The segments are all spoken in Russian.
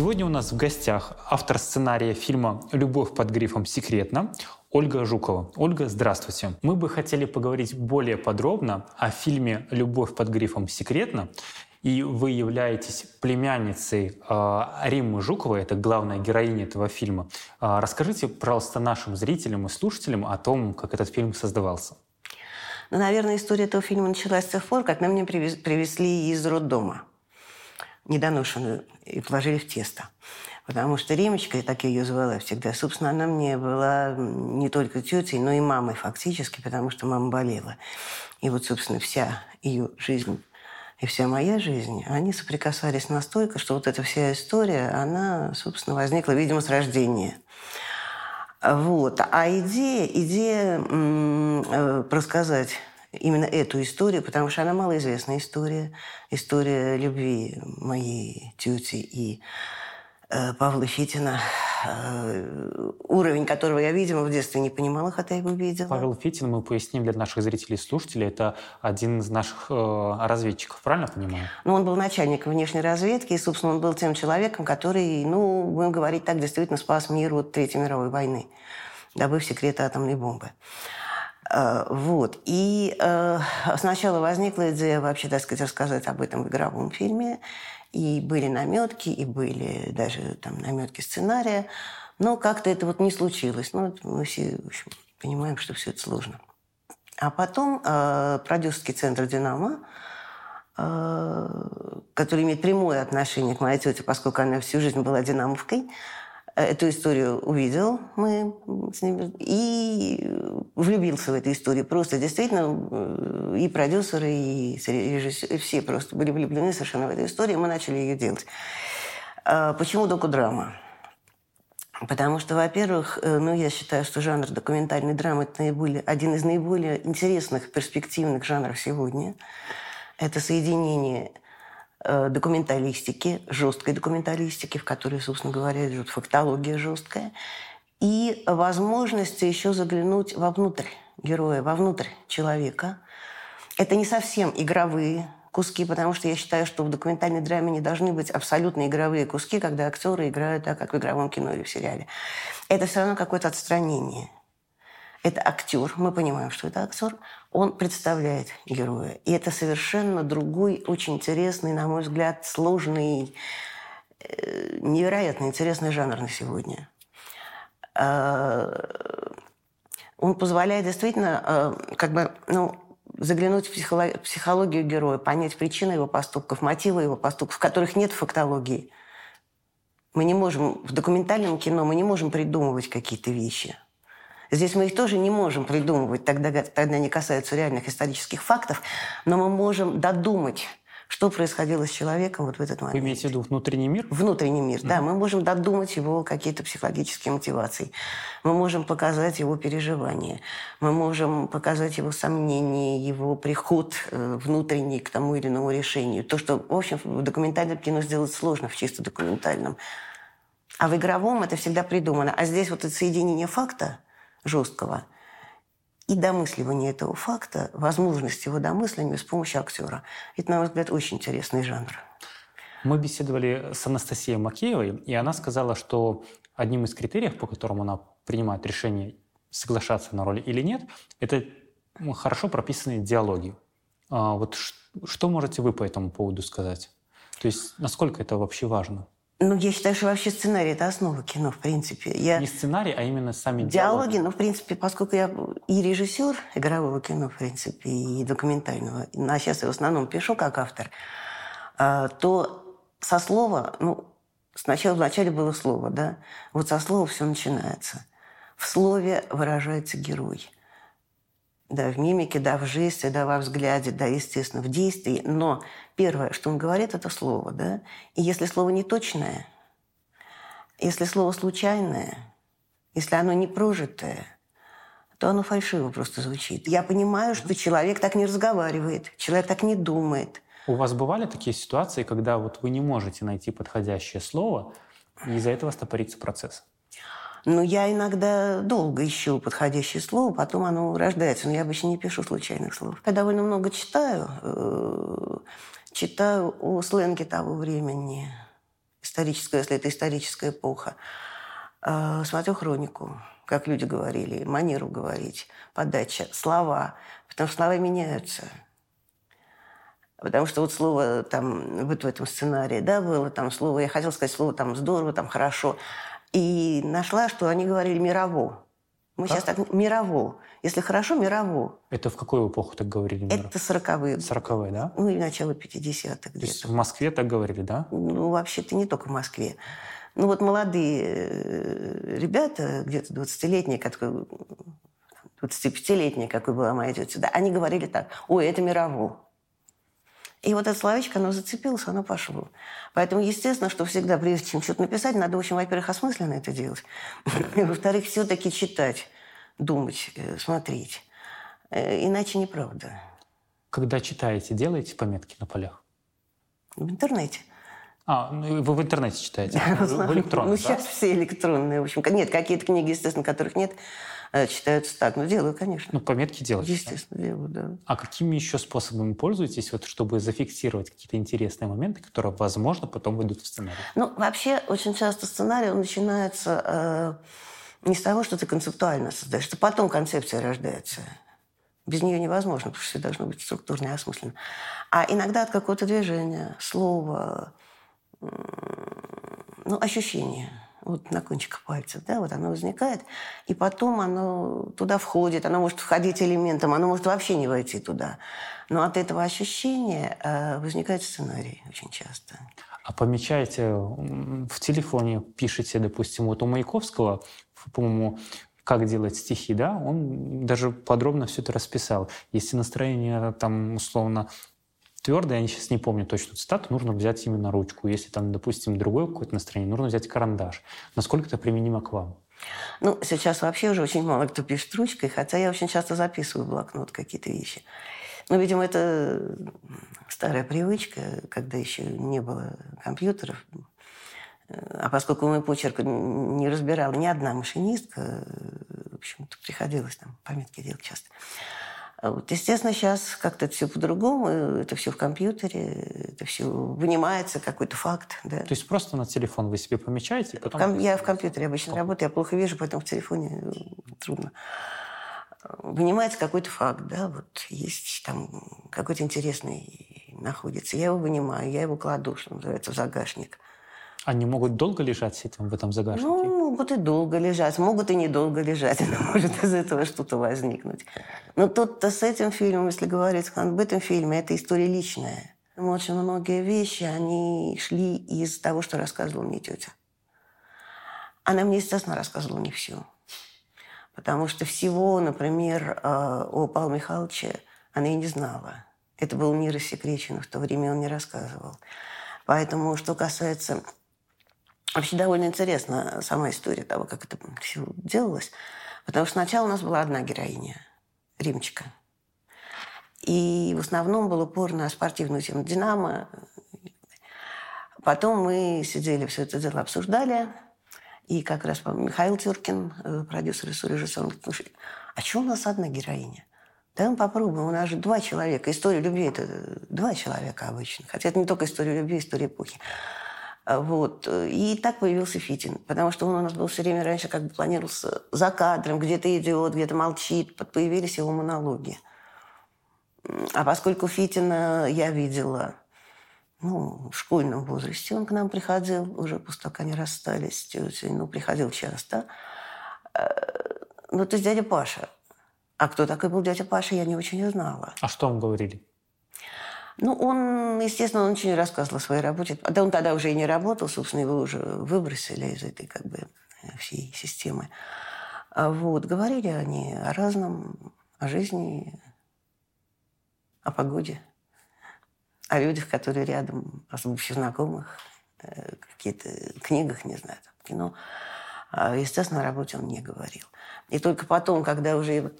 Сегодня у нас в гостях автор сценария фильма «Любовь под грифом секретно» Ольга Жукова. Ольга, здравствуйте. Мы бы хотели поговорить более подробно о фильме «Любовь под грифом секретно». И вы являетесь племянницей э, Риммы Жуковой, это главная героиня этого фильма. Э, расскажите, пожалуйста, нашим зрителям и слушателям о том, как этот фильм создавался. Ну, наверное, история этого фильма началась с тех пор, как нам мне привезли из роддома недоношенную и положили в тесто. Потому что Римочка, я так ее звала всегда, собственно, она мне была не только тетей, но и мамой фактически, потому что мама болела. И вот, собственно, вся ее жизнь и вся моя жизнь, они соприкасались настолько, что вот эта вся история, она, собственно, возникла, видимо, с рождения. Вот. А идея, идея э, рассказать именно эту историю, потому что она малоизвестная история. История любви моей тети и э, Павла Фитина, э, уровень которого я, видимо, в детстве не понимала, хотя его видела. Павел Фитин, мы поясним для наших зрителей и слушателей, это один из наших э, разведчиков, правильно понимаю? Ну, он был начальником внешней разведки, и, собственно, он был тем человеком, который, ну, будем говорить так, действительно спас мир от Третьей мировой войны, добыв секреты атомной бомбы. Э, вот. И э, сначала возникла идея вообще, так сказать, рассказать об этом в игровом фильме. И были наметки, и были даже там наметки сценария. Но как-то это вот не случилось. Ну, мы все, в общем, понимаем, что все это сложно. А потом э, продюсерский центр «Динамо», э, который имеет прямое отношение к моей тете, поскольку она всю жизнь была динамовкой, эту историю увидел мы с ним и влюбился в эту историю. Просто действительно э, и продюсеры, и режиссеры, все просто были влюблены совершенно в эту историю, мы начали ее делать. А почему докудрама? Потому что, во-первых, э, ну, я считаю, что жанр документальной драмы – это наиболее, один из наиболее интересных, перспективных жанров сегодня. Это соединение документалистики, жесткой документалистики, в которой, собственно говоря, идет фактология жесткая, и возможность еще заглянуть вовнутрь героя, вовнутрь человека. Это не совсем игровые куски, потому что я считаю, что в документальной драме не должны быть абсолютно игровые куски, когда актеры играют так, как в игровом кино или в сериале. Это все равно какое-то отстранение. Это актер, мы понимаем, что это актер, он представляет героя. И это совершенно другой, очень интересный, на мой взгляд, сложный, э, невероятно интересный жанр на сегодня. А, он позволяет действительно э, как бы, ну, заглянуть в психологию героя, понять причины его поступков, мотивы его поступков, в которых нет фактологии. Мы не можем, в документальном кино мы не можем придумывать какие-то вещи – Здесь мы их тоже не можем придумывать, тогда, тогда не касаются реальных исторических фактов, но мы можем додумать что происходило с человеком вот в этот момент. Вы имеете в виду внутренний мир? Внутренний мир, mm. да. Мы можем додумать его какие-то психологические мотивации. Мы можем показать его переживания. Мы можем показать его сомнения, его приход э, внутренний к тому или иному решению. То, что, в общем, в документальном кино сделать сложно, в чисто документальном. А в игровом это всегда придумано. А здесь вот это соединение факта – жесткого. И домысливание этого факта, возможность его домысления с помощью актера. Это, на мой взгляд, очень интересный жанр. Мы беседовали с Анастасией Макеевой, и она сказала, что одним из критериев, по которому она принимает решение соглашаться на роль или нет, это хорошо прописанные диалоги. А вот что можете вы по этому поводу сказать? То есть насколько это вообще важно? Ну, я считаю, что вообще сценарий – это основа кино, в принципе. Я... Не сценарий, а именно сами диалоги. Диалоги, ну, в принципе, поскольку я и режиссер игрового кино, в принципе, и документального, а сейчас я в основном пишу как автор, а, то со слова, ну, сначала вначале было слово, да, вот со слова все начинается. В слове выражается герой – да, в мимике, да, в жесте, да, во взгляде, да, естественно, в действии. Но первое, что он говорит, это слово, да. И если слово не точное, если слово случайное, если оно не прожитое, то оно фальшиво просто звучит. Я понимаю, что человек так не разговаривает, человек так не думает. У вас бывали такие ситуации, когда вот вы не можете найти подходящее слово, и из-за этого стопорится процесс? Но я иногда долго ищу подходящее слово, потом оно рождается. Но я обычно не пишу случайных слов. Я довольно много читаю. Э, читаю о сленге того времени, историческую, если это историческая эпоха. Э, смотрю хронику, как люди говорили, манеру говорить, подача, слова. Потому что слова меняются. Потому что вот слово там, вот в этом сценарии, да, было там слово, я хотела сказать слово там здорово, там хорошо. И нашла, что они говорили мирово. Мы как? сейчас так мирово. Если хорошо, мирово. Это в какую эпоху так говорили? Мирово? Это сороковые. Сороковые, да? Ну, и начало 50-х где-то. То есть в Москве так говорили, да? Ну, вообще-то не только в Москве. Ну, вот молодые э, ребята, где-то 20-летние, которые 25-летние, какой была моя тетя, да, они говорили так, ой, это мирово. И вот это словечко, оно зацепилось, оно пошло. Поэтому, естественно, что всегда, прежде чем что-то написать, надо очень, во-первых, осмысленно это делать. Во-вторых, все-таки читать, думать, э, смотреть. Э, иначе неправда. Когда читаете, делаете пометки на полях? В интернете. А, ну, вы в интернете читаете? В электронном, Ну, сейчас все электронные. В общем, нет, какие-то книги, естественно, которых нет, читаются так. Ну, делаю, конечно. Ну, пометки делаете? Естественно, да? делаю, да. А какими еще способами пользуетесь, вот, чтобы зафиксировать какие-то интересные моменты, которые, возможно, потом выйдут в сценарий? Ну, вообще, очень часто сценарий он начинается э, не с того, что ты концептуально создаешь, что потом концепция рождается. Без нее невозможно, потому что все должно быть структурно и осмысленно. А иногда от какого-то движения, слова, ну, ощущения – вот на кончиках пальцев, да, вот оно возникает, и потом оно туда входит, оно может входить элементом, оно может вообще не войти туда. Но от этого ощущения э, возникает сценарий очень часто. А помечаете в телефоне, пишете, допустим, вот у Маяковского, по-моему, как делать стихи, да, он даже подробно все это расписал. Если настроение там условно твердое, я сейчас не помню точно цитату, нужно взять именно ручку. Если там, допустим, другое какое-то настроение, нужно взять карандаш. Насколько это применимо к вам? Ну, сейчас вообще уже очень мало кто пишет ручкой, хотя я очень часто записываю в блокнот какие-то вещи. Ну, видимо, это старая привычка, когда еще не было компьютеров. А поскольку мой почерк не разбирала ни одна машинистка, в общем-то, приходилось там пометки делать часто. А вот, естественно, сейчас как-то это все по-другому, это все в компьютере, это все вынимается, какой-то факт. Да. То есть просто на телефон вы себе помечаете? Потом... Я в компьютере обычно работаю, я плохо вижу, поэтому в телефоне э, трудно. Вынимается какой-то факт, да, вот есть там какой-то интересный находится. Я его вынимаю, я его кладу, что называется, в загашник – они могут долго лежать этим, в этом загашнике? Ну, могут и долго лежать, могут и недолго лежать. Может из этого что-то возникнуть. Но тут-то с этим фильмом, если говорить об этом фильме, это история личная. Очень многие вещи, они шли из того, что рассказывала мне тетя. Она мне, естественно, рассказывала не все. Потому что всего, например, э, о Павле Михайловиче она и не знала. Это был не рассекречено, в то время он не рассказывал. Поэтому, что касается Вообще довольно интересна сама история того, как это все делалось. Потому что сначала у нас была одна героиня, Римчика. И в основном был упор на спортивную тему «Динамо». Потом мы сидели, все это дело обсуждали. И как раз Михаил Тюркин, э, продюсер и режиссер, говорит, а что у нас одна героиня? Да мы попробуем, у нас же два человека. История любви – это два человека обычно. Хотя это не только история любви, история эпохи. А, вот. И так появился Фитин, потому что он у нас был все время раньше как бы планировался за кадром, где-то идет, где-то молчит, появились его монологи. А поскольку Фитина я видела ну, в школьном возрасте, он к нам приходил, уже после того, как они расстались ну, приходил часто. Э, ну, то есть дядя Паша. А кто такой был дядя Паша, я не очень знала. А что вам говорили? Ну, он, естественно, он не рассказывал о своей работе. Да он тогда уже и не работал, собственно, его уже выбросили из этой как бы всей системы. А вот, говорили они о разном, о жизни, о погоде, о людях, которые рядом, о общих знакомых, э, какие-то книгах, не знаю, там, кино. А, естественно, о работе он не говорил. И только потом, когда уже,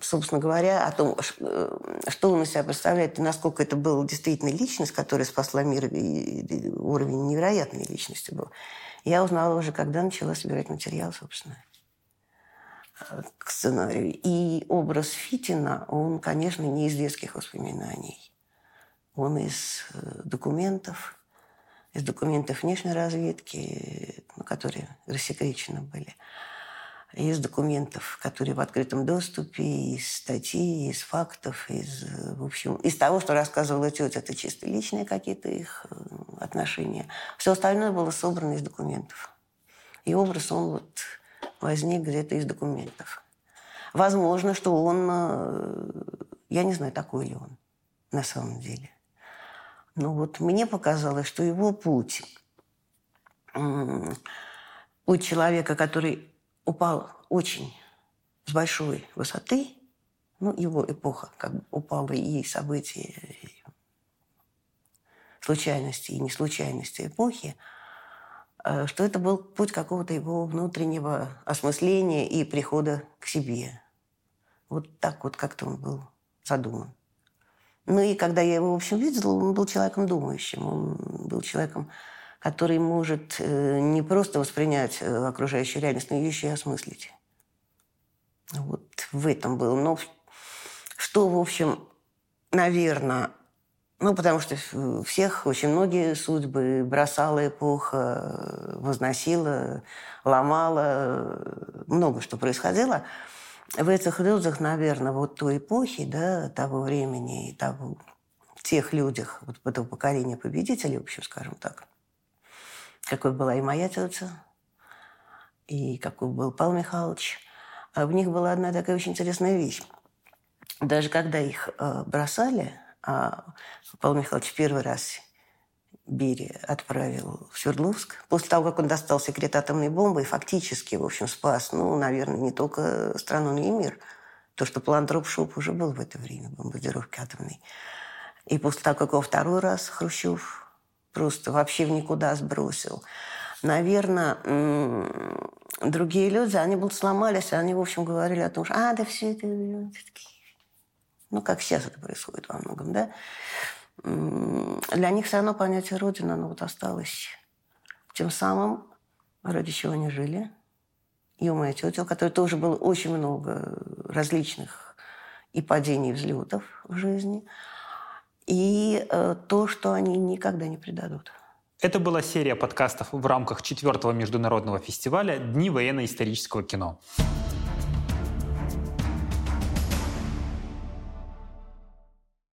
собственно говоря, о том, э, что он из себя представляет, и насколько это была действительно личность, которая спасла мир, и уровень невероятной личности был, я узнала уже, когда начала собирать материал, собственно, к сценарию. И образ Фитина, он, конечно, не из детских воспоминаний. Он из э, документов, из документов внешней разведки, которые рассекречены были, из документов, которые в открытом доступе, из статей, из фактов, из, в общем, из того, что рассказывала тетя, это чисто личные какие-то их э, отношения. Все остальное было собрано из документов. И образ, он вот возник где-то из документов. Возможно, что он, э, я не знаю, такой ли он на самом деле. Но вот мне показалось, что его путь, путь человека, который упал очень с большой высоты, ну, его эпоха как бы упала и события, и случайности и не случайности эпохи, э, что это был путь какого-то его внутреннего осмысления и прихода к себе. Вот так вот как-то он был задуман. Ну и когда я его, в общем, видела, он был человеком думающим. Он был человеком, который может э, не просто воспринять э, окружающую реальность, но ее еще и осмыслить. Вот в этом было. Но что, в общем, наверное, ну, потому что всех, очень многие судьбы бросала эпоха, возносила, ломала, много что происходило. В этих людях, наверное, вот той эпохи, да, того времени и того, тех людях, вот этого поколения победителей, в общем, скажем так, какой была и моя тетя, и какой был Павел Михайлович. А в них была одна такая очень интересная вещь. Даже когда их э, бросали, а Павел Михайлович первый раз Берия отправил в Свердловск. После того, как он достал секрет атомной бомбы и фактически, в общем, спас, ну, наверное, не только страну, но и мир. То, что план Дропшоп уже был в это время, бомбардировки атомной. И после того, как его второй раз Хрущев просто вообще в никуда сбросил. Наверное, другие люди, они будут сломались, они, в общем, говорили о том, что «а, да все это...» Ну, как сейчас это происходит во многом, да? Для них все равно понятие Родина, оно вот осталось тем самым, ради чего они жили. И у моей тети, у которой тоже было очень много различных и падений, и взлетов в жизни – и э, то, что они никогда не предадут. Это была серия подкастов в рамках четвертого международного фестиваля «Дни военно-исторического кино».